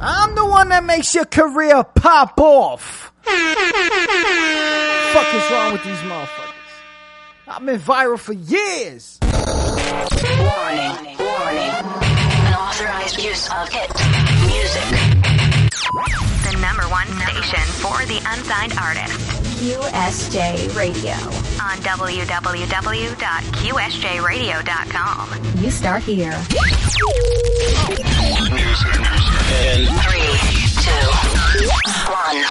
I'm the one that makes your career pop off. fuck is wrong with these motherfuckers? I've been viral for years. Warning, warning. Unauthorized use of hit music. The number one station for the unsigned artist. QSJ Radio. On www.qsjradio.com. You start here. Three, two, one.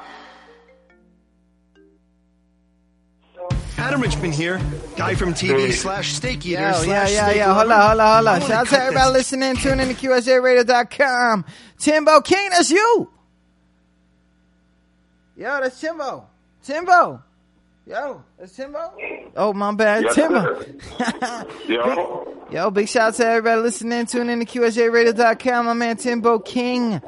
Adam Richman here, guy from TV slash steak eater Yo, yeah, slash yeah, steak yeah. Hold lover. on, hold on, hold on. Shout out to everybody this. listening. Tune in to QSJRadio.com. Timbo King, that's you. Yo, that's Timbo. Timbo. Yo, it's Timbo. Oh, my bad. Yes, Timbo. Yo, Yo, big shout out to everybody listening. Tune in to QSJRadio.com. My man Timbo King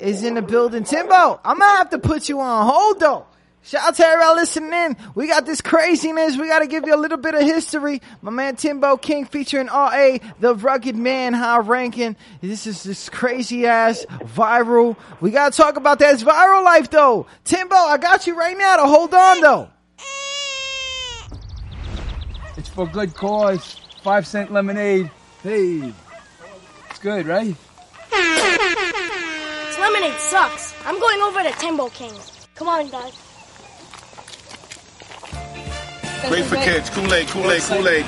is in the building. Timbo, I'm gonna have to put you on hold though. Shout out to everybody listening. We got this craziness. We got to give you a little bit of history. My man Timbo King featuring RA, the rugged man, high ranking. This is this crazy ass viral. We got to talk about that It's viral life though. Timbo, I got you right now to hold on though. It's for good cause. Five cent lemonade. Hey. It's good, right? This lemonade sucks. I'm going over to Timbo King. Come on, guys. Great for kids. Kool-Aid, Kool-Aid, Kool-Aid.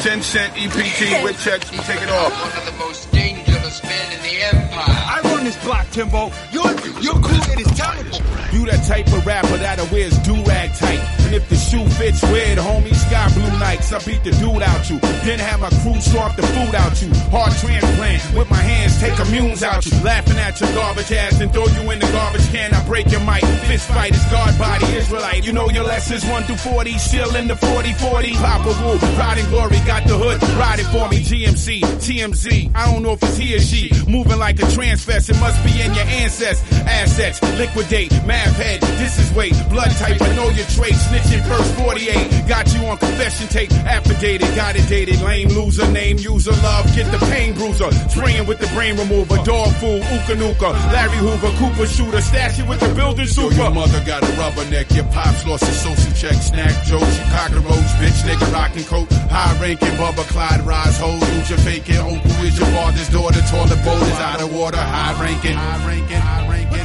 10 cent EPT with checks. We take it off. One of the most dangerous men in the empire. I run this block, Timbo. Your your Kool-Aid is terrible. You that type of rapper that wears do-rag tight. If the shoe fits weird, homie, sky blue nights. I beat the dude out you. Then have my crew slurp the food out you. Hard transplant with my hands, take immunes out you. Laughing at your garbage ass and throw you in the garbage can. I break your mic. Fist fight is guard body Israelite. You know your lessons 1 through 40. Still in the 40-40. Papa Wu, pride and glory. Got the hood riding for me. GMC, TMZ. I don't know if it's he or she. Moving like a transfest. It must be in your ancestors. Assets, liquidate, math head. This is weight. Blood type, I know your trade. Snitching first 48. Got you on confession tape. Affidavit, got it dated. Lame loser, name user, love. Get the pain bruiser. Spraying with the brain remover. Dog food, Ooka Nooka. Larry Hoover, Cooper shooter. Stash it with the building super. Yo, your mother got a rubberneck. Your pops lost his social check. Snack Joe, Chicago Roach, bitch, nigga rockin' coat. High ranking, Bubba Clyde, rise, hold. Who's your faking? Uncle is your father's daughter. Toilet bowl is out of water. High ranking, high ranking, high ranking.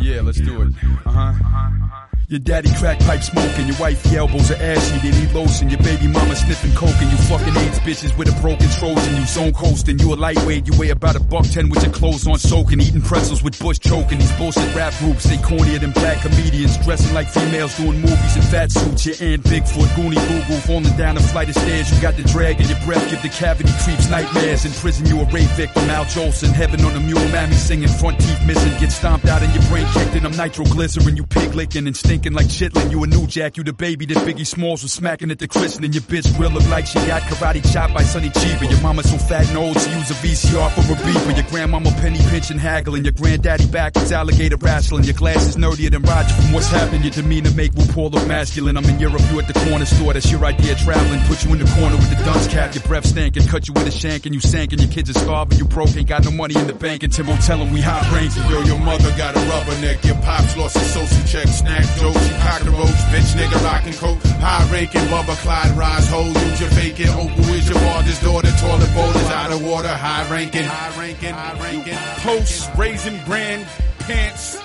Yeah, let's do it. Uh huh. Your daddy crack pipe smoking, your wifey elbows are ashy, they need lotion, your baby mama sniffing coke, and you fucking AIDS bitches with a broken Trojan, you zone coasting, you a lightweight, you weigh about a buck ten with your clothes on soaking, eating pretzels with bush choking, these bullshit rap groups, they cornier than black comedians, dressing like females doing movies in fat suits, your aunt Bigfoot, Goonie Boo, falling down a flight of stairs, you got the drag in your breath, give the cavity creeps nightmares, in prison you a rape victim, Al Jolson, heaven on a mule, mammy singing, front teeth missing, get stomped out and your brain kicked in, I'm nitroglycerin, you pig licking and stinking like chitlin', you a new jack, you the baby that Biggie Smalls was smacking at the christening, your bitch will look like she got karate chopped by Sonny Chiba, your mama so fat and old she use a VCR for a beeper, your grandmama penny pinching haggling, your granddaddy backwards alligator wrestling, your glasses nerdier than Roger from what's happening, your demeanor make RuPaul look masculine, I'm in Europe, you at the corner store, that's your idea traveling, put you in the corner with the dunce cap, your breath stankin', cut you with a shank and you sank and your kids are starving, you broke, ain't got no money in the bank, and Timbo tell 'em we high ranking, Yo, your mother got a rubberneck. Your pops lost his social check. Snack Joe, Chicago Roach, bitch, nigga rockin' coat. High ranking, Bubba Clyde, rise, hold. Use your faking. Uncle is your father's daughter. Toilet bowl is out of water. High ranking, high ranking, high ranking. Post, raisin brand, pants.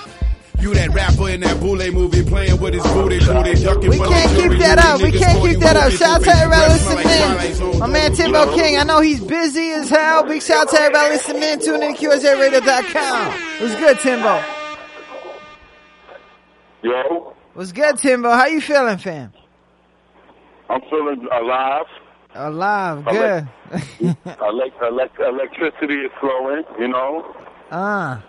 You that rapper in that Boule movie playing with his booty, booty, ducking We can't the jury. keep that up. We can't keep that up. movies, Shout out to your face everybody breath smell like Twilight listening. Zone. My man Timbo King, I know he's busy as hell. Big shout out to everybody listening. Tune in to QSJRadio.com. What's good, Timbo? yo, What's good, Timbo? How you feeling, fam? I'm feeling alive. Alive, good. Elect, elect, electricity is flowing. You know. Ah.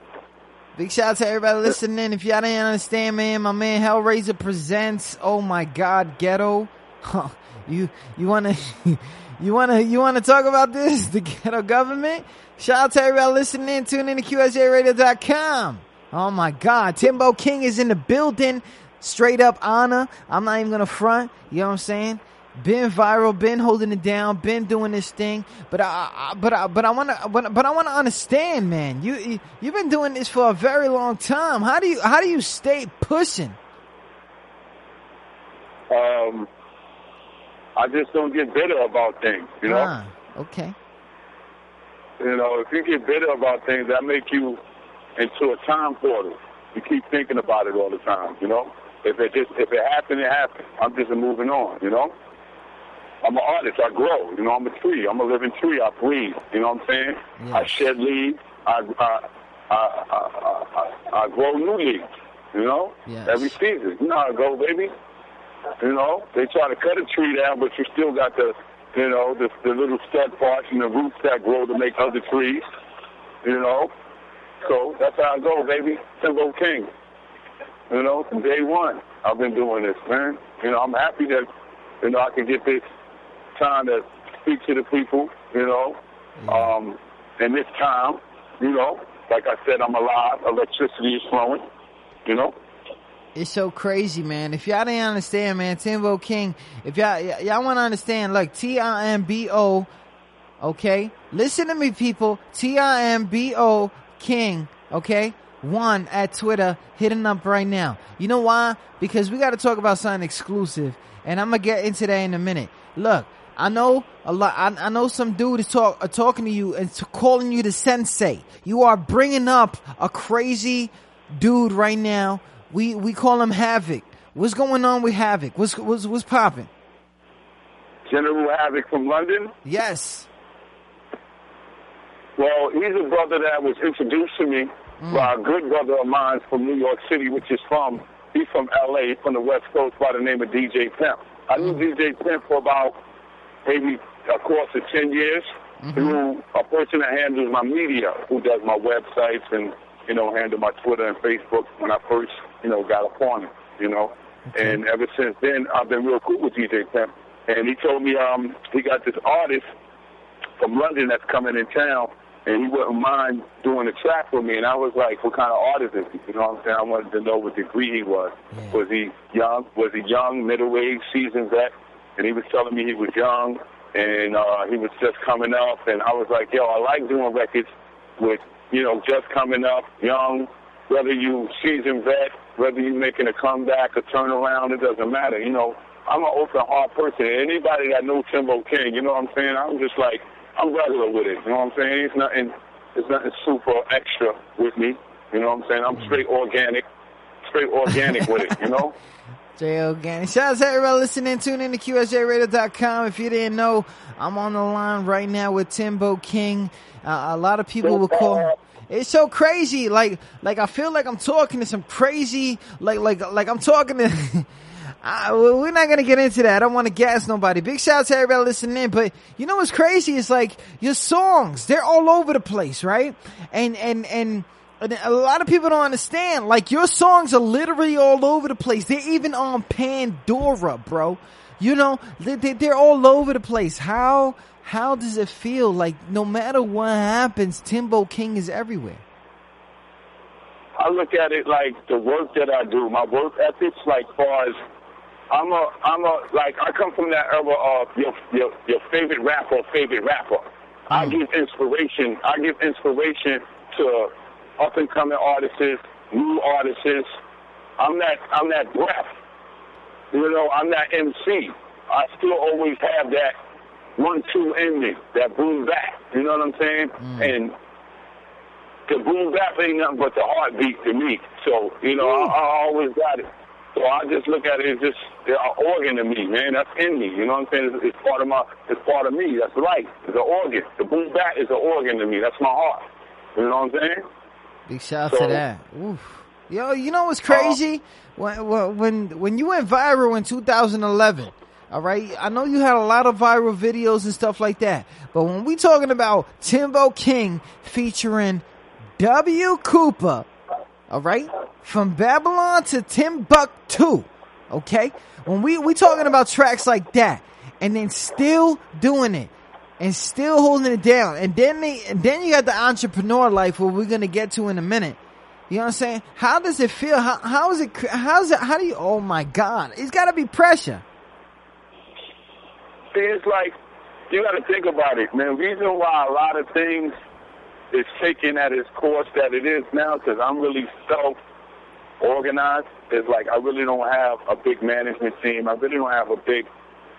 Big shout out to everybody listening. If y'all didn't understand, man, my man Hellraiser presents. Oh my God, ghetto. Huh. You you wanna you wanna you wanna talk about this? The ghetto government. Shout out to everybody listening. Tune in to QSJRadio.com. Oh my God, Timbo King is in the building. Straight up honor. I'm not even gonna front. You know what I'm saying? been viral, been holding it down, been doing this thing. But I, I but I, but I want to, but, but I want to understand, man. You, you you've been doing this for a very long time. How do you how do you stay pushing? Um, I just don't get bitter about things, you know. Ah, okay. You know, if you get bitter about things, that make you into a time portal. You keep thinking about it all the time, you know. If it just if it happened, it happened. I'm just moving on, you know. I'm an artist. I grow. You know, I'm a tree. I'm a living tree. I breathe. You know what I'm saying? I shed leaves. I I I, I, I, I grow new leaves. You know, Yes. every season. You know how it go, baby. You know, they try to cut a tree down, but you still got the, you know, the, the little stud parts and the roots that grow to make other trees. You know, so that's how I go, baby. Timbo King. You know, from day one, I've been doing this, man. You know, I'm happy that, you know, I can get this time to speak to the people. You know, um, in this time, you know, like I said, I'm alive. Electricity is flowing. You know. It's so crazy, man. If y'all didn't understand, man, Timbo King, if y'all, y- y'all want to understand, like T-I-M-B-O, okay? Listen to me, people. T-I-M-B-O King, okay? One at Twitter, hitting up right now. You know why? Because we got to talk about something exclusive, and I'm gonna get into that in a minute. Look, I know a lot. I, I know some dude is talk, uh, talking to you and t- calling you the sensei. You are bringing up a crazy dude right now. We we call him Havoc. What's going on with Havoc? What's what's what's popping? General Havoc from London. Yes. Well, he's a brother that was introduced to me Mm. by a good brother of mine from New York City, which is from, he's from L.A., from the West Coast, by the name of DJ Pimp. I knew mm. DJ Pimp for about maybe a course of 10 years mm-hmm. through a person that handles my media, who does my websites and, you know, handle my Twitter and Facebook when I first, you know, got upon it, you know. And ever since then, I've been real cool with DJ Pimp. And he told me um, he got this artist from London that's coming in town, and he wouldn't mind doing a track with me. And I was like, what kind of artist is he? You know what I'm saying? I wanted to know what degree he was. Was he young? Was he young, middle age, seasoned vet? And he was telling me he was young, and uh, he was just coming up. And I was like, yo, I like doing records with, you know, just coming up, young, whether you seasoned vet, whether you making a comeback, a turnaround, it doesn't matter. You know, I'm an open heart person. Anybody that knows Timbo King, you know what I'm saying? I'm just like, I'm regular with it. You know what I'm saying? It's nothing, it's nothing super extra with me. You know what I'm saying? I'm straight organic, straight organic with it. You know? J Organic. Shout out to everybody listening. Tune in to QSJRadio.com. If you didn't know, I'm on the line right now with Timbo King. Uh, a lot of people will call. It's so crazy. Like, like I feel like I'm talking to some crazy, like, like, like I'm talking to. Uh, we're not gonna get into that. I don't want to gas nobody. Big shout out to everybody listening in. But you know what's crazy? It's like your songs, they're all over the place, right? And, and, and, and a lot of people don't understand. Like your songs are literally all over the place. They're even on Pandora, bro. You know, they, they, they're all over the place. How, how does it feel? Like no matter what happens, Timbo King is everywhere. I look at it like the work that I do, my work ethics, like far as I'm a, I'm a, like I come from that era of your your, your favorite rapper, favorite rapper. I mm. give inspiration. I give inspiration to up and coming artists, new artists. I'm that, I'm that breath. You know, I'm that MC. I still always have that one-two in me, that boom back. You know what I'm saying? Mm. And the boom bap ain't nothing but the heartbeat to me. So, you know, I, I always got it. So I just look at it as just an organ to me, man. That's in me. You know what I'm saying? It's, it's part of my, it's part of me. That's life. It's an organ. The boom bap is an organ to me. That's my heart. You know what I'm saying? Big shout out So- to that. Oof. Yo, you know what's crazy? Uh-huh. When when when you went viral in 2011, all right. I know you had a lot of viral videos and stuff like that, but when we talking about Timbo King featuring W Cooper, all right, from Babylon to Timbuktu, okay. When we we talking about tracks like that, and then still doing it. And still holding it down, and then they, and then you got the entrepreneur life, where we're gonna get to in a minute. You know what I'm saying? How does it feel? How, how is it? How's it? How do you? Oh my God! It's got to be pressure. See, it's like you got to think about it, man. Reason why a lot of things is taken at its course that it is now, because I'm really self organized. Is like I really don't have a big management team. I really don't have a big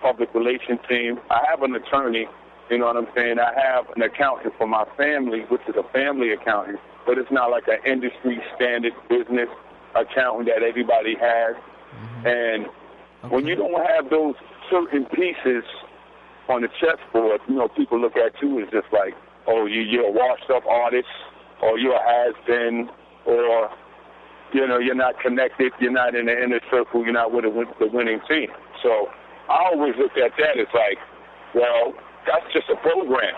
public relations team. I have an attorney. You know what I'm saying? I have an accountant for my family, which is a family accountant, but it's not like an industry standard business accountant that everybody has. Mm-hmm. And when you don't have those certain pieces on the chessboard, you know, people look at you as just like, oh, you, you're a washed-up artist, or you're a has-been, or you know, you're not connected, you're not in the inner circle, you're not with the, win- the winning team. So I always look at that as like, well, that's just a program.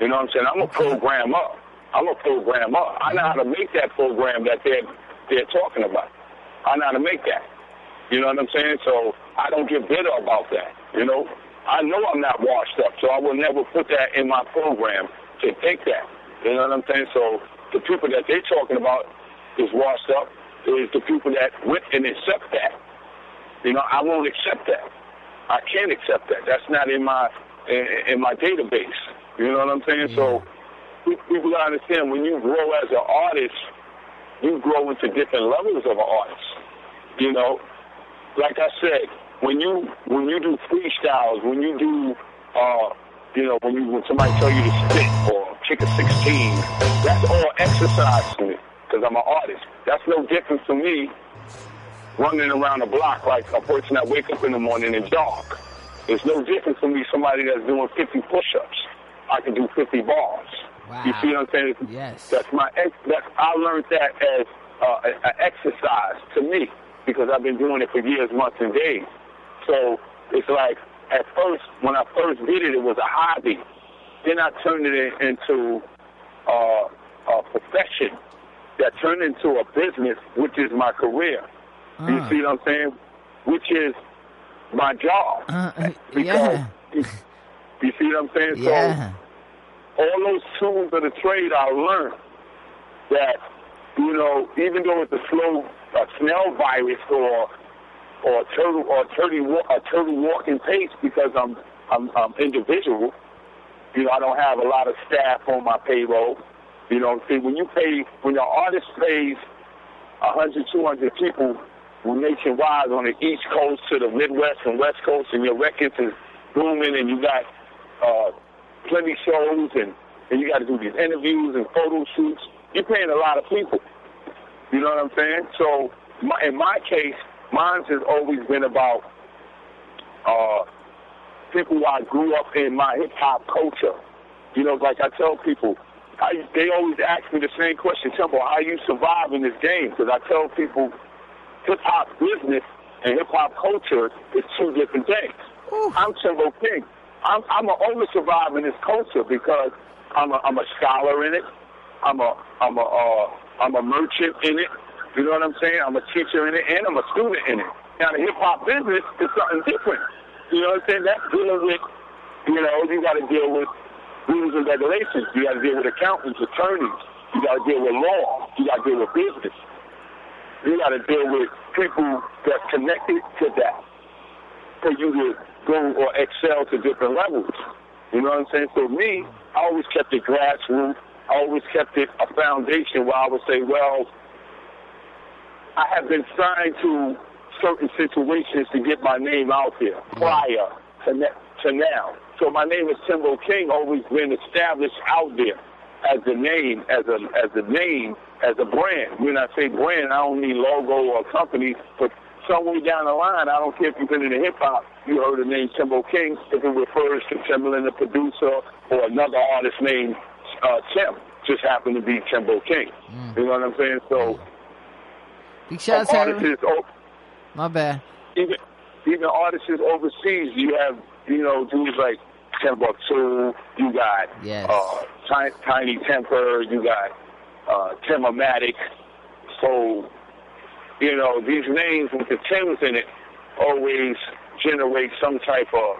You know what I'm saying? I'm a programmer. I'm a programmer. I know how to make that program that they're they're talking about. I know how to make that. You know what I'm saying? So I don't get bitter about that. You know, I know I'm not washed up, so I will never put that in my program to think that. You know what I'm saying? So the people that they're talking about is washed up is the people that went and accept that. You know, I won't accept that. I can't accept that. That's not in my in, in my database. You know what I'm saying? So people gotta understand when you grow as an artist, you grow into different levels of an artist. You know, like I said, when you when you do freestyles, when you do uh, you know, when you when somebody tell you to spit kick a 16, that's all exercise to me because I'm an artist. That's no different to me running around the block like a person that wake up in the morning and jog. It's no different from me somebody that's doing 50 push-ups. I can do 50 bars. You see what I'm saying? Yes. That's my ex. That's I learned that as uh, an exercise to me because I've been doing it for years, months, and days. So it's like at first, when I first did it, it was a hobby. Then I turned it into uh, a profession that turned into a business, which is my career. You Uh. see what I'm saying? Which is my job. Uh, Because yeah. you, you see what I'm saying? Yeah. So all those tools of the trade I learned that, you know, even though it's a slow a snail virus or or a turtle or a turtle a turtle walking pace because I'm I'm I'm individual. You know, I don't have a lot of staff on my payroll. You know, see when you pay when your artist pays a hundred, two hundred people nationwide on the East Coast to the Midwest and West Coast, and your records is booming, and you got uh, plenty shows, and and you got to do these interviews and photo shoots. You're paying a lot of people. You know what I'm saying? So my, in my case, mine's has always been about uh, people I grew up in my hip hop culture. You know, like I tell people, I, they always ask me the same question, Temple, how you survive in this game? Because I tell people hip hop business and hip hop culture is two different things. I'm Timbo King. I'm I'm a only survivor in this culture because I'm a I'm a scholar in it. I'm a I'm a uh, I'm a merchant in it. You know what I'm saying? I'm a teacher in it and I'm a student in it. Now the hip hop business is something different. You know what I'm saying? That's dealing with you know, you gotta deal with rules and regulations. You gotta deal with accountants, attorneys, you gotta deal with law, you gotta deal with business. You gotta deal with people that's connected to that for you to go or excel to different levels. You know what I'm saying? So me, I always kept it grassroots. I always kept it a foundation where I would say, well, I have been signed to certain situations to get my name out there prior to, ne- to now. So my name is Timbo King, always been established out there as a name, as a as a name, as a brand. When I say brand, I don't mean logo or company, but somewhere down the line, I don't care if you've been in the hip hop, you heard the name Timbo King, if it refers to Timberland, the producer, or another artist named uh, Tim, just happened to be Timbo King. You know what I'm saying? So, Big shout out to artists, everyone. is, oh, My bad. even even artists overseas, you have you know dudes like Timbuktu, you got Yes. uh, Tiny, Tinie Tempah, you got uh, Timomatic. So you know these names with the Tims in it always generate some type of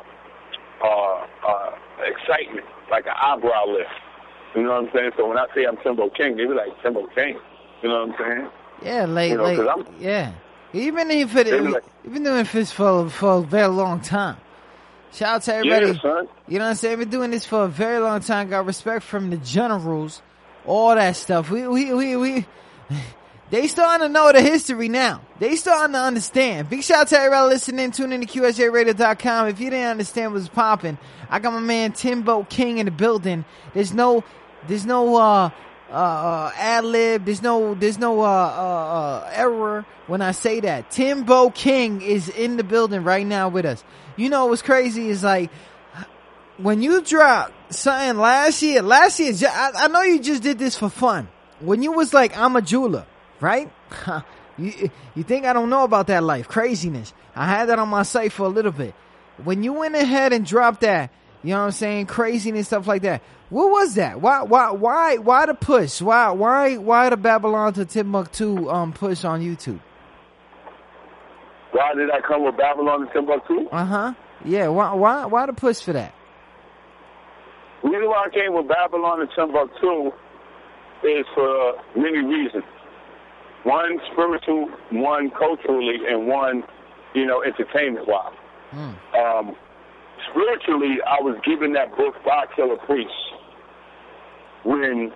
uh, uh, excitement, like an eyebrow lift. You know what I'm saying? So when I say I'm Timbo King, they be like Timbo King. You know what I'm saying? Yeah, like, You know, like, I'm- yeah. Even if it, They be like- even though if it's for for a very long time, Shout out to everybody. Yeah. You know what I'm saying? Been doing this for a very long time. Got respect from the generals, all that stuff. We we we we. They starting to know the history now. They starting to understand. Big shout out to everybody listening. Tune in to QSJRadio.com. If you didn't understand what's popping, I got my man Timbo King in the building. There's no, there's no, uh, uh, uh, ad lib. There's no, there's no, uh, uh, uh, error when I say that. Timbo King is in the building right now with us. You know what's crazy is like, when you drop something last year, last year, I, I know you just did this for fun. When you was like, I'm a jeweler, right? you, you think I don't know about that life? Craziness. I had that on my site for a little bit. When you went ahead and dropped that, you know what I'm saying? Craziness, stuff like that. What was that? Why, why, why, why the push? Why, why, why the Babylon to Timbuktu, um, push on YouTube? Why did I come with Babylon to Timbuktu? Uh huh. Yeah. Why, why, why the push for that? The reason why I came with Babylon to Timbuktu is for many reasons. One spiritual, one culturally, and one, you know, entertainment wise. Um, spiritually, I was given that book by Killah Priest when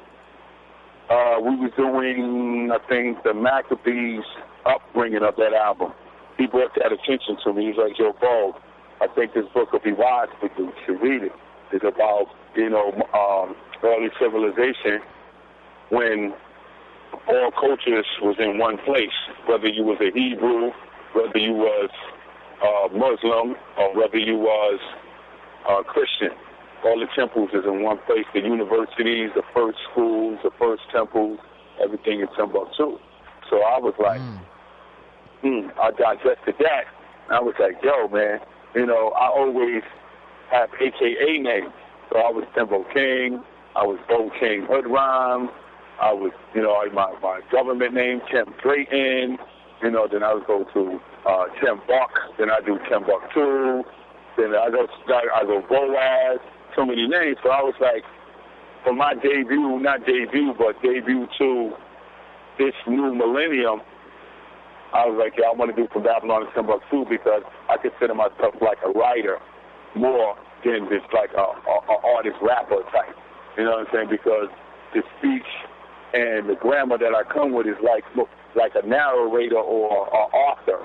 uh, we was doing, I think, the Maccabees upbringing of that album. He brought that attention to me. He's like, yo, Bo, I think this book will be wise for you. Should read it. It's about, you know, um, early civilization when all cultures was in one place, whether you was a Hebrew, whether you was uh, Muslim, or whether you was uh, Christian. All the temples is in one place. The universities, the first schools, the first temples, everything in Timbuktu. So I was like, hmm, I digested that. I was like, yo, man, you know, I always have AKA names. So I was Timbo King, I was Bo King Hood Rhyme, I was, you know, my, my government name, Tim Drayton, you know, then I would go to uh, Tim Buck, then I do Timbuktu, then I go, I go Boaz, so many names. So I was like, for my debut, not debut, but debut to this new millennium, I was like, yeah, I want to do from Babylon to Timbuktu because I consider myself like a writer more than just like a, a, a artist rapper type. You know what I'm saying? Because the speech and the grammar that I come with is like like a narrator or an author.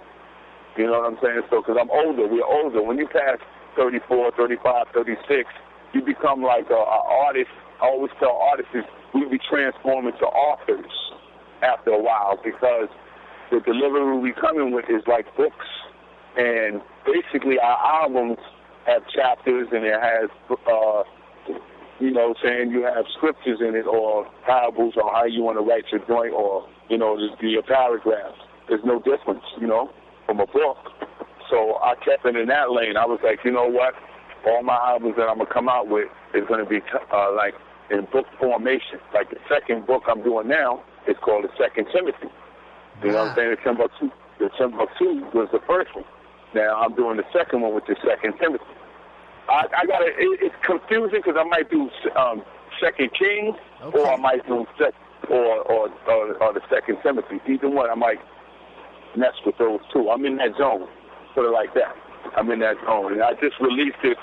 You know what I'm saying? So, because I'm older, we're older. When you pass 34, 35, 36, you become like a, a artist. I always tell artists is we be transformed into authors after a while because the delivery we coming with is like books, and basically our albums have chapters and it has, uh, you know, saying you have scriptures in it or parables or how you want to write your joint or you know just your paragraphs. There's no difference, you know, from a book. So I kept it in that lane. I was like, you know what? All my albums that I'm gonna come out with is gonna be uh, like in book formation. Like the second book I'm doing now is called the Second Timothy. You know what I'm saying? The Timbuktu, the Timbuktu was the first one. Now I'm doing the second one with the Second Timothy. I, I got it, it's confusing because I might do um, Second Kings or I might do sec, or, or or or the Second Timothy. Either one, I might mess with those two. I'm in that zone. Put it like that. I'm in that zone, and I just released it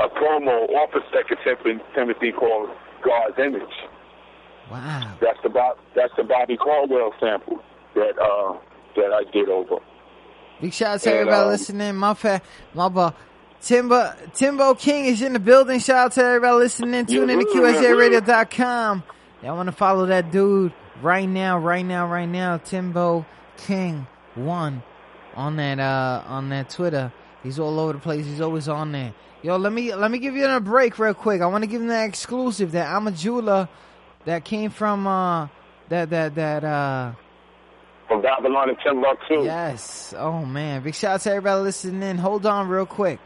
a promo off of Second Timothy called God's Image. Wow. That's the Bob, that's the Bobby Caldwell sample that uh that I did over. Big shout out to everybody um, listening. My fa- my boy. Timbo, Timbo King is in the building. Shout out to everybody listening. Tune in to QSJRadio.com. Y'all want to follow that dude right now, right now, right now. Timbo King one on that, uh, on that Twitter. He's all over the place. He's always on there. Yo, let me, let me give you a break real quick. I want to give him that exclusive that I'm a jeweler that came from, uh, that, that, that, uh, From Babylon and Timbuktu. Yes. Oh man. Big shout out to everybody listening in. Hold on real quick.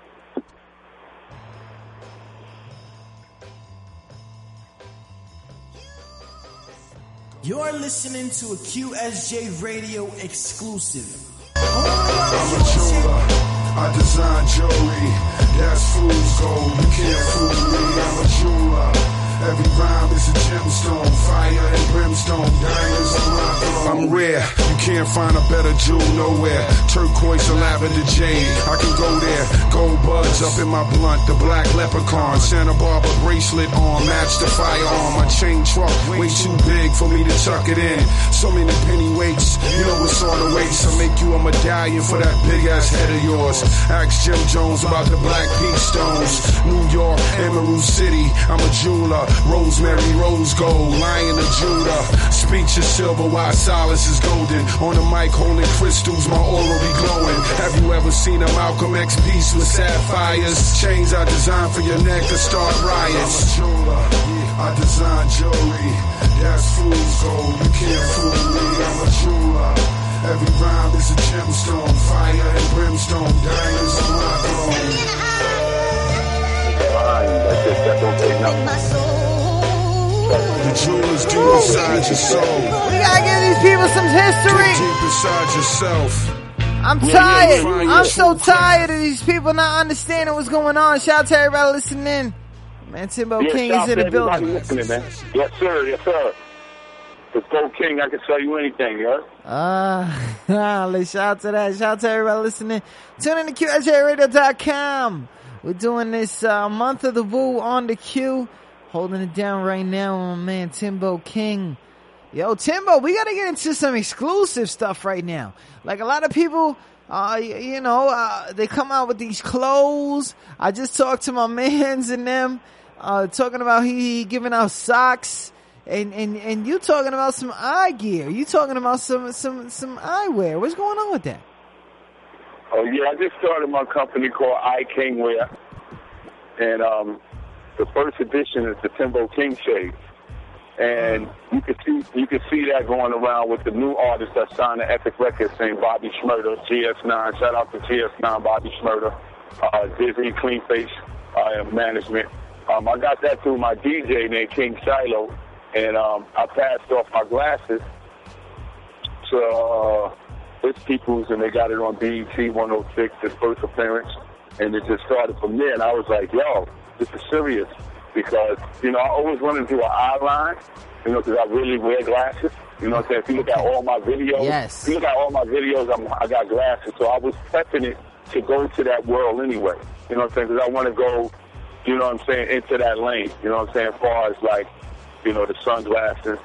You're listening to a QSJ radio exclusive. I'm a jeweler. I design jewelry. That's fool's gold. You can't fool me. I'm a jeweler. Every rhyme is a gemstone. Fire and brimstone. Diamonds on my throne. I'm rare. You can't find a better jewel nowhere. Turquoise or lavender jade. I can go there. Gold buds up in my blunt. The black leprechaun. Santa Barbara bracelet on. Match the firearm. My chain truck way too big for me to tuck it in. So many penny weights. You know what's on the weights. I make you a medallion for that big ass head of yours. Ask Jim Jones about the black peach stones. New York, Emerald City. I'm a jeweler. Rosemary, rose gold. Lion of Judah. Speech is silver while silence is golden. On the mic holding crystals, my aura be glowing. Have you ever seen a Malcolm X piece with sapphires? Chains I designed for your neck to start riots. I'm a jeweler. I design jewelry. That's fool's gold. You can't fool me. I'm a jeweler. Every rhyme is a gemstone. Fire and brimstone. Diamonds on my throne. That don't take nothing. The jewelers deep inside your soul. We gotta give these people some history. Deep inside yourself. I'm tired. yeah, yeah. I'm so tired of these people not understanding what's going on. Shout out to everybody listening. Man, Timbo Yeah, King is in the building. listening, man. Yes, sir. Yes, sir. It's Bo King. I can tell you anything, you heard? Uh, shout out to that. Shout out to everybody listening. Tune in to QSJRadio.com. We're doing this uh, month of the Woo on the Q. Holding it down right now, my man Timbo King. Yo, Timbo, we gotta get into some exclusive stuff right now. Like a lot of people, uh, you know, uh, they come out with these clothes. I just talked to my mans and them, uh, talking about he, giving out socks. And, and, and you talking about some eye gear. You talking about some, some, some eyewear. What's going on with that? Oh yeah, I just started my company called I King Wear, and um, the first edition is the Timbo King shade, and you can see you can see that going around with the new artist that signed to Epic Records, named Bobby Shmurda, GS9. Shout out to GS9, Bobby Shmurda, uh, Disney Cleanface uh, Management. Um, I got that through my DJ named King Shiloh, and um, I passed off my glasses to uh, it's people's, and they got it on BET 106, his first appearance, and it just started from there. And I was like, yo, this is serious because you know I always wanted to do an eye line, you know, because I really wear glasses. You know what I'm saying? If you look at all my videos, Yes. if you look at all my videos, I'm, I got glasses, so I was prepping it to go to that world anyway. You know what I'm saying? Because I want to go, you know what I'm saying, into that lane. You know what I'm saying? As far as like, you know, the sunglasses,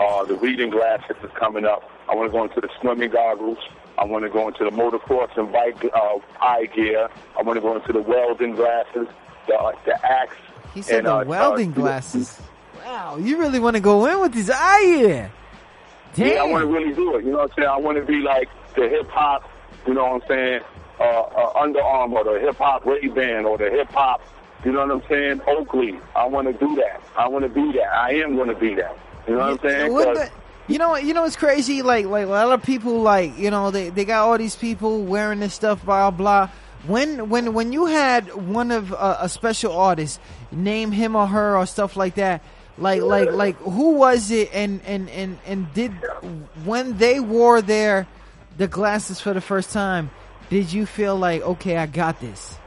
uh, the reading glasses is coming up. I want to go into the swimming goggles. I want to go into the motocross and bike uh, eye gear. I want to go into the welding glasses, the, the axe. He said and, the uh, welding uh, glasses. Wow, you really want to go in with this eye gear. Damn. Yeah, I want to really do it. You know what I'm saying? I want to be like the hip hop, you know what I'm saying, uh, uh, Under Armour, the hip hop Ray Ban, or the hip hop, you know what I'm saying, Oakley. I want to do that. I want to be that. I am going to be that. You know what I'm saying? Wouldn't 'Cause- it- you know what? You know what's crazy? Like, like a lot of people, like you know, they they got all these people wearing this stuff, blah blah. When when when you had one of uh, a special artist name him or her or stuff like that, like like like who was it? And and and and did when they wore their the glasses for the first time, did you feel like okay, I got this?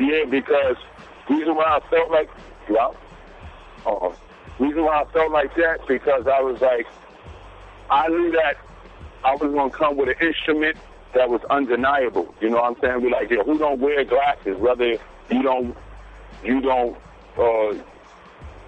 Yeah, because reason why I felt like, yeah, uh, reason why I felt like that because I was like, I knew that I was gonna come with an instrument that was undeniable. You know what I'm saying? We're like, yeah, who don't wear glasses? Whether you don't, you don't, uh,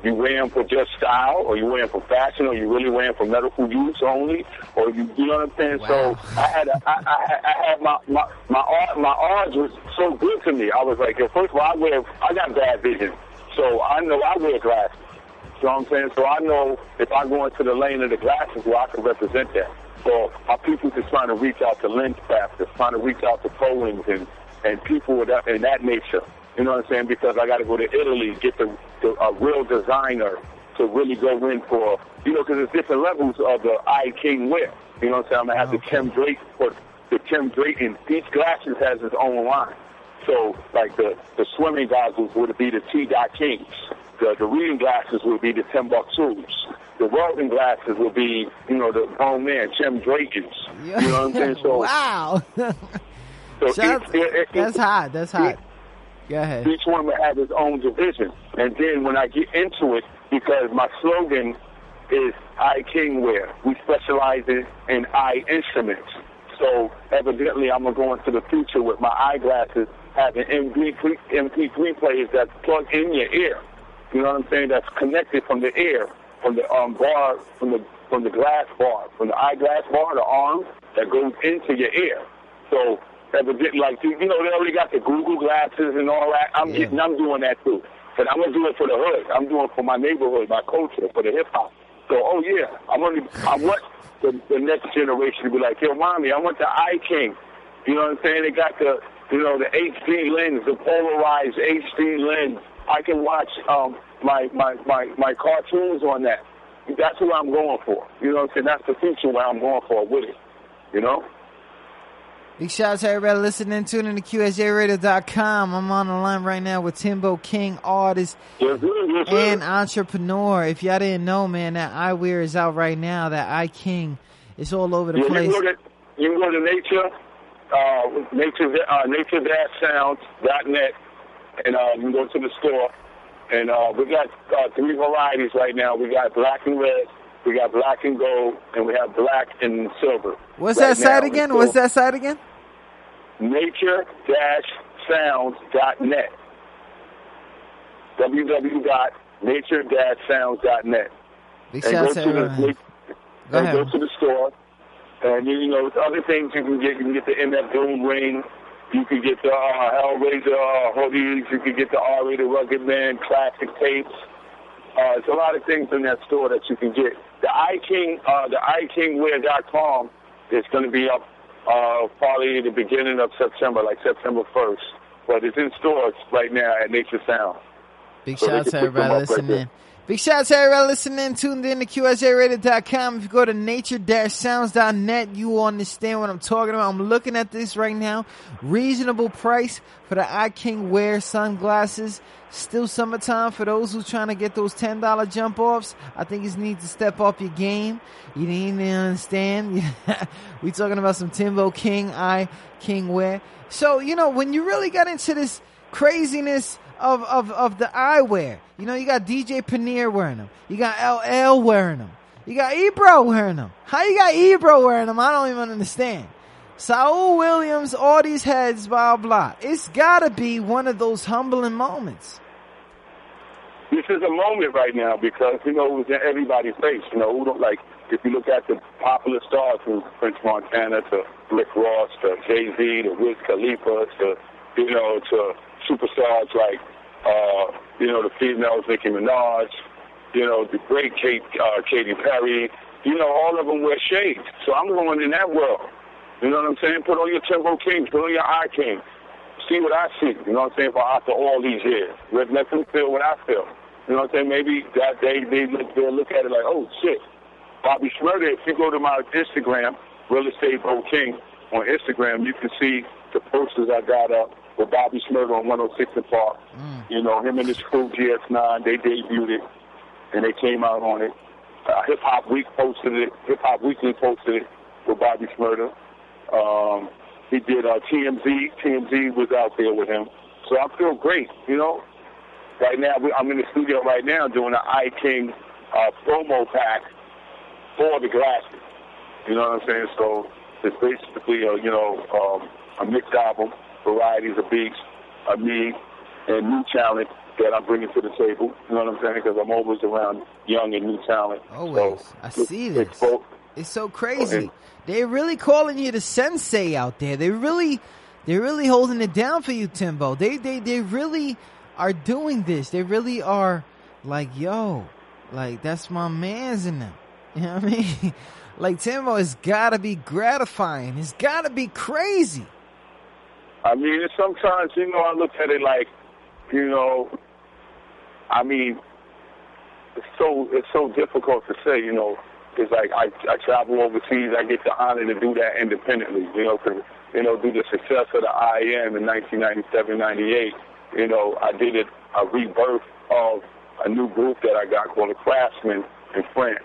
you wear them for just style, or you wear them for fashion, or you really wear them for medical use only, or you, you know what I'm saying? So I had, a, I, I, I had my my my my odds was so good to me. I was like, yo, first of all, I wear, I got bad vision, so I know I wear glasses. You know what I'm saying? So I know if I go into the lane of the glasses, well, I can represent that. So my people just trying to reach out to lens crafters, trying to reach out to Poems and and people with that in that nature. You know what I'm saying? Because I got to go to Italy, get the, the a real designer to really go in for, you know, because there's different levels of the I King wear. You know what I'm saying? I'm gonna have the Tim Drake for the Tim Drake, and each glasses has its own line. So, like the the swimming goggles would be the T. Dot Kings. The the reading glasses would be the Timbuktus. The welding glasses will be, you know, the grown man, Tim Drakens. You know what I'm saying? So, wow, so it- it- it- that's hot. That's hot. Go ahead. each one would have its own division. And then when I get into it, because my slogan is "I king wear. We specialize in, in eye instruments. So evidently, I'm gonna go into the future with my eyeglasses having MP3, MP3 players that plug in your ear. You know what I'm saying? That's connected from the ear, from the um, bar, from the from the glass bar, from the eyeglass bar, the arm that goes into your ear. So evidently, like you you know, they already got the Google glasses and all that. I'm getting, I'm doing that too. But I'm gonna do it for the hood. I'm doing it for my neighborhood, my culture, for the hip hop. So, oh yeah, I'm only, I want the, the next generation to be like, yo, mommy, I want the Eye King. You know what I'm saying? They got the, you know, the HD lens, the polarized HD lens. I can watch um, my, my, my, my cartoons on that. That's what I'm going for. You know what I'm saying? That's the future where I'm going for with it. You know? Big shout out to everybody listening, tuning in to QSJRadio.com. I'm on the line right now with Timbo King, artist Yes, yes, and entrepreneur. If y'all didn't know, man, that eyewear is out right now. That Eye King is all over the Yeah, place. You can go to, you can go to nature, uh, nature, uh, nature-sounds.net, and uh, you can go to the store. And uh, we got uh, three varieties right now. We got black and red, we got black and gold, and we have black and silver. What's right that site again? So, What's that site again? Nature-sounds.net. www.nature-sounds.net. And go to the. Go and go to the store. And you know, other things you can get. You can get the MF Doom ring. You can get the uh, Hellraiser uh, hoodies. You can get the R-rated Rugged Man classic tapes. Uh, there's a lot of things in that store that you can get. The iKing, uh, the iKingwear.com is going to be up uh, probably the beginning of September, like September 1st. But it's in stores right now at Nature Sound. Big So shout out to can put them everybody right listening. there. Big shout out to everybody listening. Tuned in to QSJRadio.com. If you go to nature-sounds.net, you will understand what I'm talking about. I'm looking at this right now. Reasonable price for the Eye King Wear sunglasses. Still summertime for those who trying to get those $10 jump offs. I think you need to step up your game. You need to understand. we talking about some Timbo King, Eye King Wear. So, you know, when you really got into this craziness of, of, of the eyewear. You know, you got DJ Paneer wearing them. You got LL wearing them. You got Ebro wearing them. How you got Ebro wearing them? I don't even understand. Saul Williams, all these heads, blah, blah. It's gotta be one of those humbling moments. this is a moment right now because you know it was in everybody's face. You know, who don't like if you look at the popular stars from French Montana to Rick Ross to Jay Z to Wiz Khalifa to you know to superstars like uh, you know the females Nicki Minaj, you know the great Kate uh, Katy Perry. You know all of them wear shades, so I'm going in that world. You know what I'm saying? Put on your Timbo Kings, put on your Eye King. See what I see. You know what I'm saying? For after all these years, let, let them feel what I feel. You know what I'm saying? Maybe that they they look, they'll look at it like, oh shit, Bobby Shmurda. If you go to my Instagram, Real Estate Bo King on Instagram, you can see the posters I got up with Bobby Shmurda on 106 and Park. You know him and his crew GS9. They debuted it and they came out on it. Uh, Hip Hop Week posted it. Hip Hop Weekly posted it with Bobby Shmurda. Um, he did uh, TMZ. TMZ was out there with him. So I feel great, you know. Right now, we, I'm in the studio right now doing an Eye King uh, promo pack for the glasses. You know what I'm saying? So it's basically, a, you know, um, a mixed album, varieties of beats, of me, and new talent that I'm bringing to the table. You know what I'm saying? Because I'm always around young and new talent. Always. So I see this. both. It's so crazy. They're really calling you the sensei out there. They really, they're really holding it down for you, Timbo. They, they, they really are doing this. They really are like, yo, like that's my man's in them. You know what I mean? like Timbo, it's gotta be gratifying. It's gotta be crazy. I mean, it's sometimes, you know, I look at it like, you know, I mean, it's so it's so difficult to say, you know, because like I I travel overseas, I get the honor to do that independently, you know, 'cause, you know, through the success of the IAM in 1997, 98, you know, I did it a rebirth of a new group that I got called the Craftsmen in France.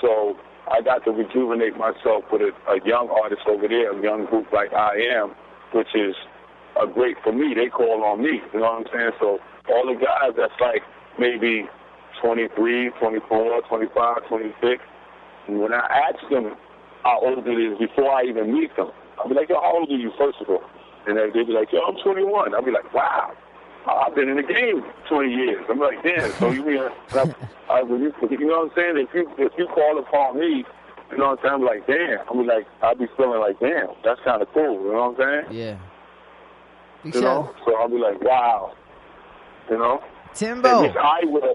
So I got to rejuvenate myself with a, a young artist over there, a young group like I Am, which is a great for me. They call on me, you know what I'm saying? So all the guys that's like maybe 23, 24, 25, 26. And when I ask them how old it is before I even meet them, I'll be like, yo, how old are you, first of all? And they- they'll be like, yo, I'm 21. I'll be like, wow. I've been in the game 20 years. I'm like, damn. So you mean, I, I, you know what I'm saying? If you if you call upon me, you know what I'm saying? I'm like, damn. I'm like, I'll be feeling like, damn. That's kind of cool. You know what I'm saying? Yeah. Big You know? So I'll be like, wow. You know? Timbo. And this eyewear,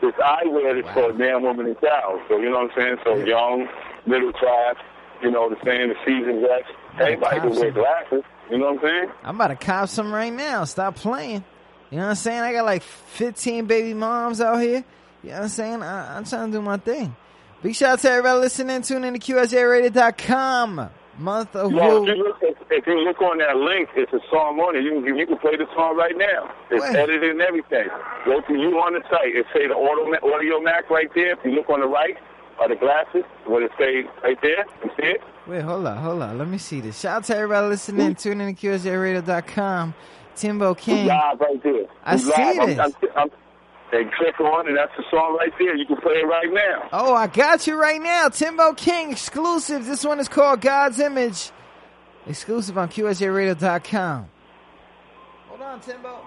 this eyewear is for man, woman, and child. So you know what I'm saying? So young, middle class, you know the saying, the seasoned vets. Everybody can wear glasses. You know what I'm saying? I'm about to cop some right now. Stop playing. You know what I'm saying? I got like 15 baby moms out here. You know what I'm saying? I, I'm trying to do my thing. Big shout out to everybody listening. Tune in to QSJRadio.com. Month of Yeah, Woo. if you, look, if, if you look on that link, it's a song on it. You can, you can play the song right now. It's Wait. edited and everything. Go to you on the site. It say the audio, Audiomack right there. If you look on the right, or the glasses, what it say right there, you see it? Wait, hold on, hold on. Let me see this. Shout out to everybody listening. Tune in to QSJRadio.com. Timbo King. Live right there. I see live. I'm- I'm, I'm, and click on, and that's the song right there. You can play it right now. Oh, I got you right now. Timbo King exclusive. This one is called God's Image. Exclusive on QSJRadio.com. Hold on, Timbo.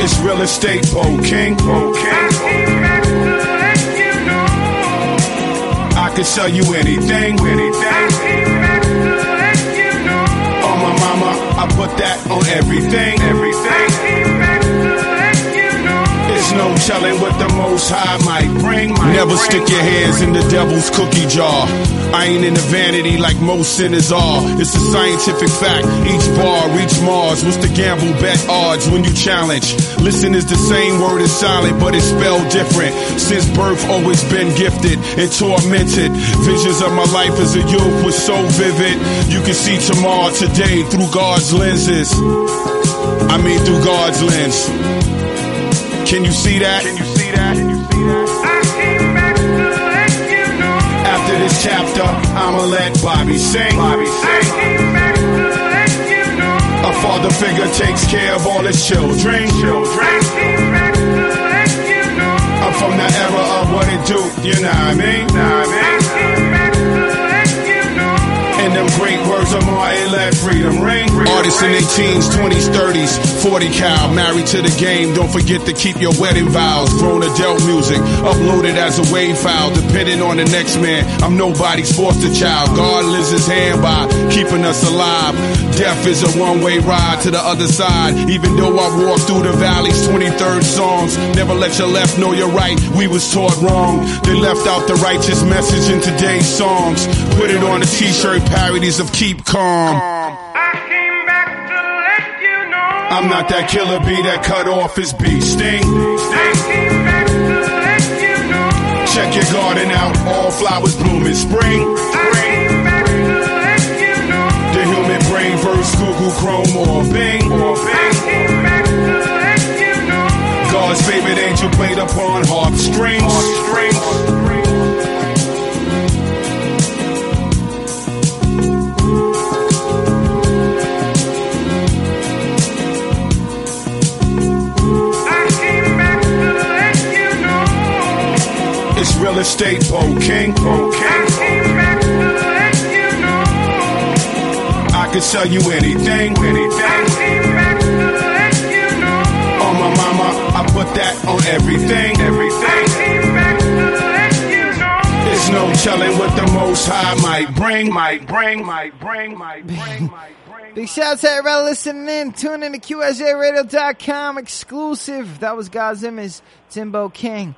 It's real estate, Bo King. Bo King. I can sell you anything. Anything. Oh my mama, I put that on everything. Everything. No telling what the most high might bring. Never stick your hands in the devil's cookie jar. I ain't in the vanity like most sinners are. It's a scientific fact. Each bar reach Mars. What's the gamble bet odds when you challenge? Listen is the same word as silent, but it's spelled different. Since birth, always been gifted and tormented. Visions of my life as a youth was so vivid. You can see tomorrow today through God's lenses. I mean through God's lens. Can you see that? Can you see that? Can you see that? After this chapter, I'ma let Bobby sing. Bobby sing. A father figure takes care of all his children. Children. I'm from the era of what it do, you know what I mean? Know what I mean? And them great words of Martin, let freedom ring. Artists in their teens, 20s, 30s, 40 cal, married to the game. Don't forget to keep your wedding vows. Grown adult music, uploaded as a wave file. Depending on the next man, I'm nobody's foster child. God lends his hand by keeping us alive. Death is a one way ride to the other side. Even though I walk through the valleys, 23rd songs. Never let your left know your right. We was taught wrong. They left out the righteous message in today's songs. Put it on a t shirt, parodies of Keep Calm. I'm not that killer bee that cut off his bee sting. Check your garden out, all flowers bloom in spring. The human brain versus Google Chrome or Bing. God's favorite angel played upon harp strings. It's estate, Bo King. Bo King. I can sell you anything. Anything. Oh my mama, I put that on everything. Everything. There's no telling what the most high might bring. Might bring. Might bring. Might bring. Big shout out to everybody listening in. Tune in to QSJRadio.com exclusive. That was God's Image, Timbo King.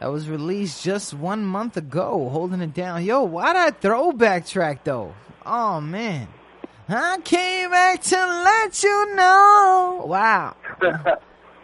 That was released just one month ago, holding it down. Yo, why that throwback track though? Oh man. I came back to let you know. Wow.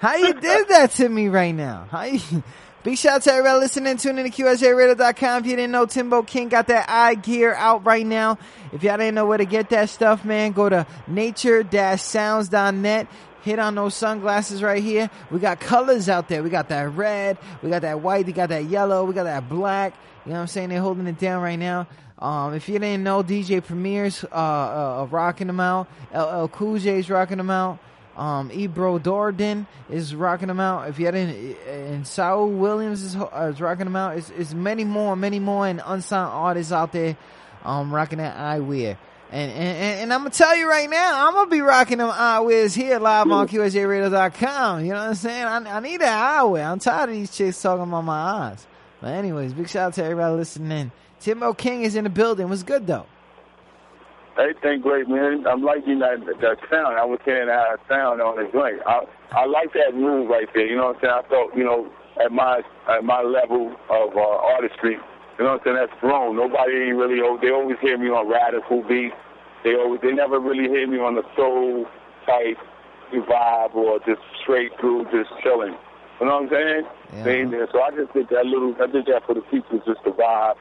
How you did that to me right now? How you, big shout out to everybody listening, tuning in to QSJRadio.com. If you didn't know, Timbo King got that eye gear out right now. If y'all didn't know where to get that stuff, man, go to nature-sounds.net. hit on those sunglasses right here. We got colors out there. We got that red, we got that white, we got that yellow, we got that black. You know what I'm saying? They're holding it down right now. Um, if you didn't know, DJ Premier's uh, uh, uh, rocking them out. LL Cool J's rocking them out. Um, Ebro Darden is rocking them out. If you didn't, and Saul Williams is, uh, is rocking them out. It's, it's many more, many more, and unsigned artists out there, um, rocking that eyewear. And, and, and I'm gonna tell you right now, I'm gonna be rocking them eyewears here live on QSJRadio.com. You know what I'm saying? I, I need that eyewear. I'm tired of these chicks talking about my eyes. But anyways, big shout out to everybody listening. Timbo King is in the building. What's good though? Everything great, man. I'm liking that that sound. I was saying that sound on the joint. I I like that move right there. You know what I'm saying? I thought, you know, at my at my level of uh, artistry, you know what I'm saying? That's grown. Nobody really. They always hear me on radical beats. They always. They never really hear me on the soul type vibe or just straight through, just chilling. You know what I'm saying? Yeah. They there. So I just did that little. I did that for the people, just to vibe.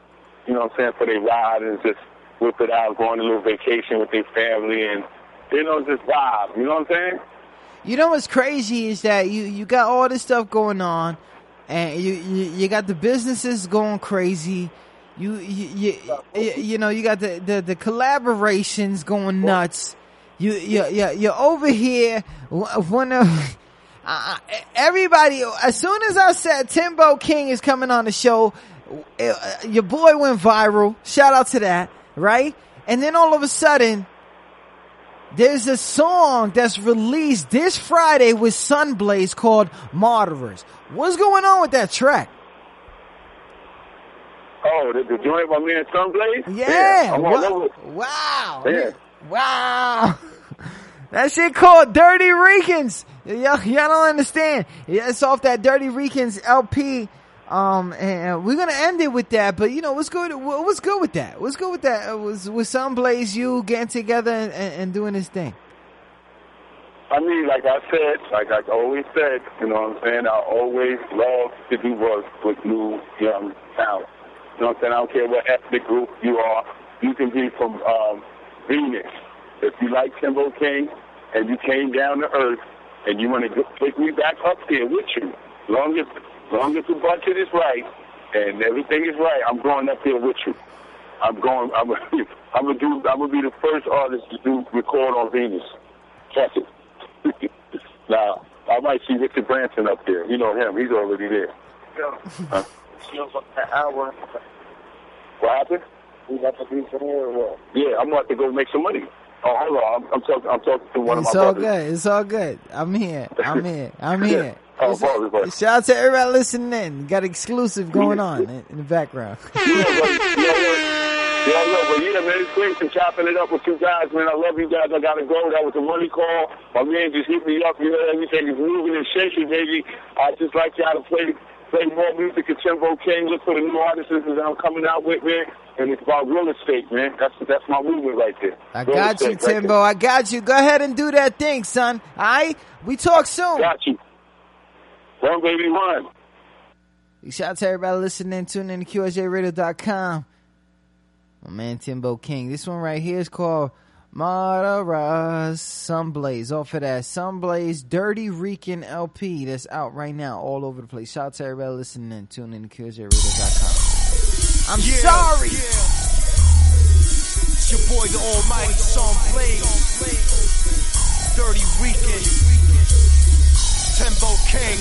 You know what I'm saying? For they ride and just whip it out, go on a little vacation with their family, and you know, just vibe. You know what I'm saying? You know what's crazy is that you you got all this stuff going on, and you you, you got the businesses going crazy. You you, you you know you got the, the, the collaborations going nuts. You you you you're over here. One of uh, everybody. As soon as I said Timbo King is coming on the show, uh, your boy went viral. Shout out to that, right? And then all of a sudden, there's a song that's released this Friday with Sunblaze called Martyrs. What's going on with that track? Oh, the, the joint by me and Sunblaze? Yeah. All Wow. Wow. Yeah. Wow. That shit called Dirty Ricans. Y'all, y'all don't understand. Yeah, It's off that Dirty Ricans LP. Um, and we're gonna end it with that. But you know, what's good? What's good with that? What's good with that? It was with Sunblaze, you getting together and, and, and doing this thing. I mean, like I said, like I always said, you know what I'm saying? I always love to do work with new young talent. You know what I'm saying? I don't care what ethnic group you are. You can be from um, Venus. If you like Timbo King and you came down to earth and you want to take me back up there with you, long as long as the budget is right and everything is right, I'm going up there with you. I'm going. I'm. I'm gonna do. I'm gonna be the first artist to do record on Venus. Trust it. now I might see Richard Branson up there. You know him. He's already there. Yeah. Huh? hour. What happened? We got to be somewhere. or? Yeah, I'm about to go make some money. Oh, hold on. I'm, I'm talking. I'm talking to one It's of my all brothers. good. It's all good. I'm here. I'm here. I'm here. Oh, It's- brother, brother. Shout out to everybody listening in. Got exclusive going on in, in the background. Yeah, but, you know I know, but yeah, man, it's great to chopping it up with you guys, man. I love you guys. I gotta go. That was a money call. My man just hit me up. You know, everything is moving and shaking, baby. I just like y'all to play play more music at Timbo King. Look for the new artists that I'm coming out with, man. And it's about real estate, man. That's that's my movement right there. I Real got you, estate right Timbo. I got you. Go ahead and do that thing, son. All right? We talk soon. Got you. One baby, one. Shout out to everybody listening, tuning in to QSJRadio.com. My man Timbo King. This one right here is called Martyrs Sunblaze. Off of that Sunblaze Dirty Rican LP that's out right now all over the place. Shout out to everybody listening, tuning in to QSJRadio.com. I'm Yeah, sorry. It's your boy, the almighty Son Blaze. Dirty Rican. Timbo King.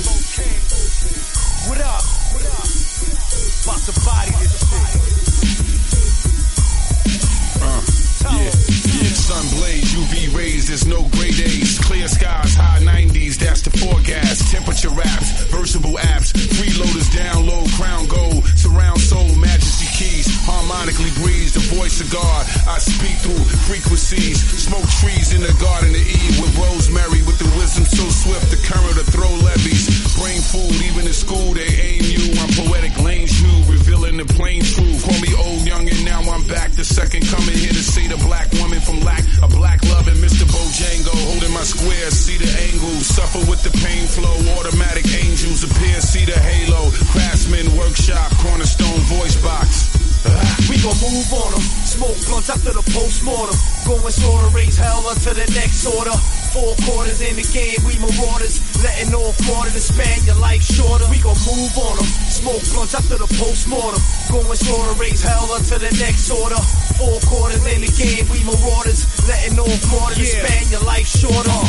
What up? What up? About to body this shit. Uh, yeah, yeah, UV rays, there's no gray days. Clear skies, high 90s, that's the forecast. Temperature apps, versatile apps, freeloaders download, crown gold, surround soul, majesty keys, harmonically breeze, the voice of God. I speak through frequencies, smoke trees in the garden of Eve with rosemary, with the wisdom so swift, the current to throw levies. Brain food, even in school, they aim you. I'm poetic, lane you, revealing the plain truth. Call me old, young, and now I'm back. Coming here to see the black woman from lack, a black love and Mr. Bojango holding my square. See the angle, suffer with the pain flow. Automatic angels appear, see the halo. Craftsman workshop, cornerstone voice box. We gon' move on them. Smoke blunts after the postmortem. Going slaughter, raise hell until the next order. Four quarters in the game, we marauders. Letting off more to span your life shorter. We gon' move on them. Smoke blunts after the postmortem. Going slaughter, raise hell until the next order. Four quarters in the game, we marauders. Letting off more to span your life shorter.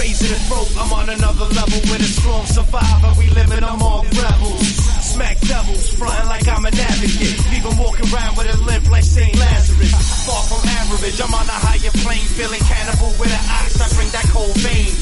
Raising the throat, I'm on another level with a strong survivor. We living among rebels. Smack devils, frontin' like I'm an advocate. Leave 'em walking around with a limp like St. Lazarus. Far from average, I'm on a higher plane, feeling cannibal with an ox. I bring that cold vein.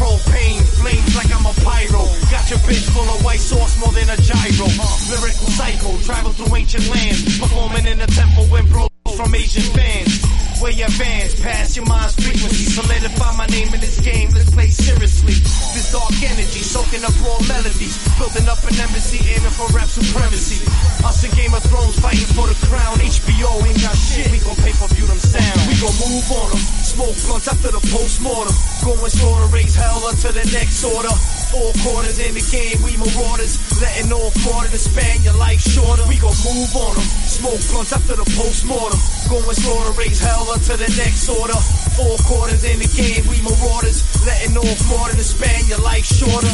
Propane, flames like I'm a pyro. Got your bitch full of white sauce more than a gyro. Lyrical psycho, travel through ancient lands. Performing in the temple when bros from Asian fans. Your fans pass your mind's frequency. Solidify my name in this game, let's play seriously. This dark energy, soaking up raw melodies. Building up an embassy, aiming for rap supremacy. Us in Game of Thrones fighting for the crown. HBO ain't got shit, we gon' pay for view them sound. We gon' move on them. Smoke blunts after the postmortem. Going slaughter, raise hell until the next order. Four quarters in the game, we marauders. Letting off more to span your life shorter. We gon' move on them. Smoke blunts after the postmortem. Going slaughter, raise hell until the next order. Four quarters in the game, we marauders. Letting off more to span your life shorter.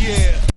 yeah.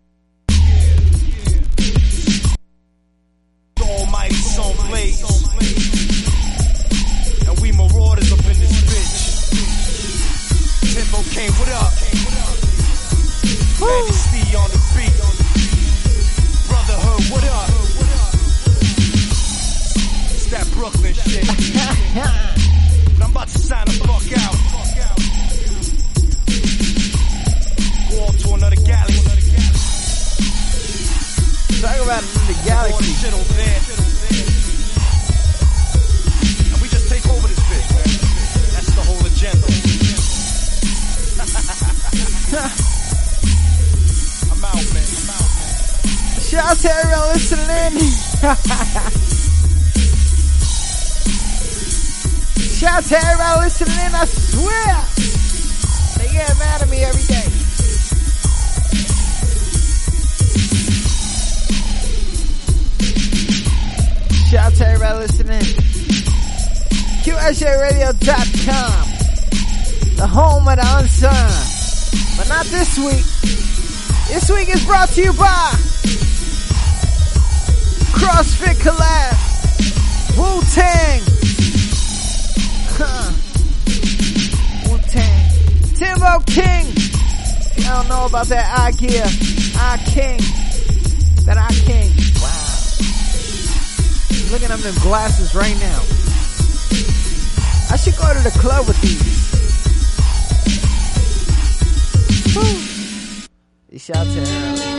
QSJRadio.com. The home of the unsung. But not this week. This week is brought to you by CrossFit Collab, Wu Tang, huh. Wu Tang, Timbo King. I don't know about that I gear, I King, that I King. Wow. Look at them glasses right now. Should go to the club with these. Woo. Shout out to her.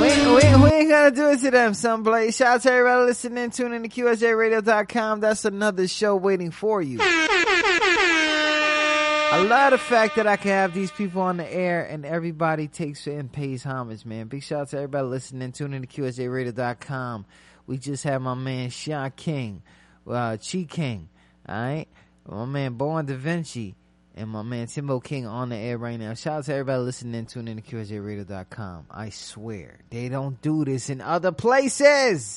We, we, we ain't gonna do it to them someplace. Shout out to everybody listening, tune in to QSJRadio.com. That's another show waiting for you. I love the fact that I can have these people on the air and everybody takes and pays homage, man. Big shout out to everybody listening, tune in to QSJRadio.com. We just had my man Sean King, uh, Chi King, alright? My man Born Da Vinci and my man Timbo King on the air right now. Shout out to everybody listening, tune in to QSJRadio.com. I swear, they don't do this in other places.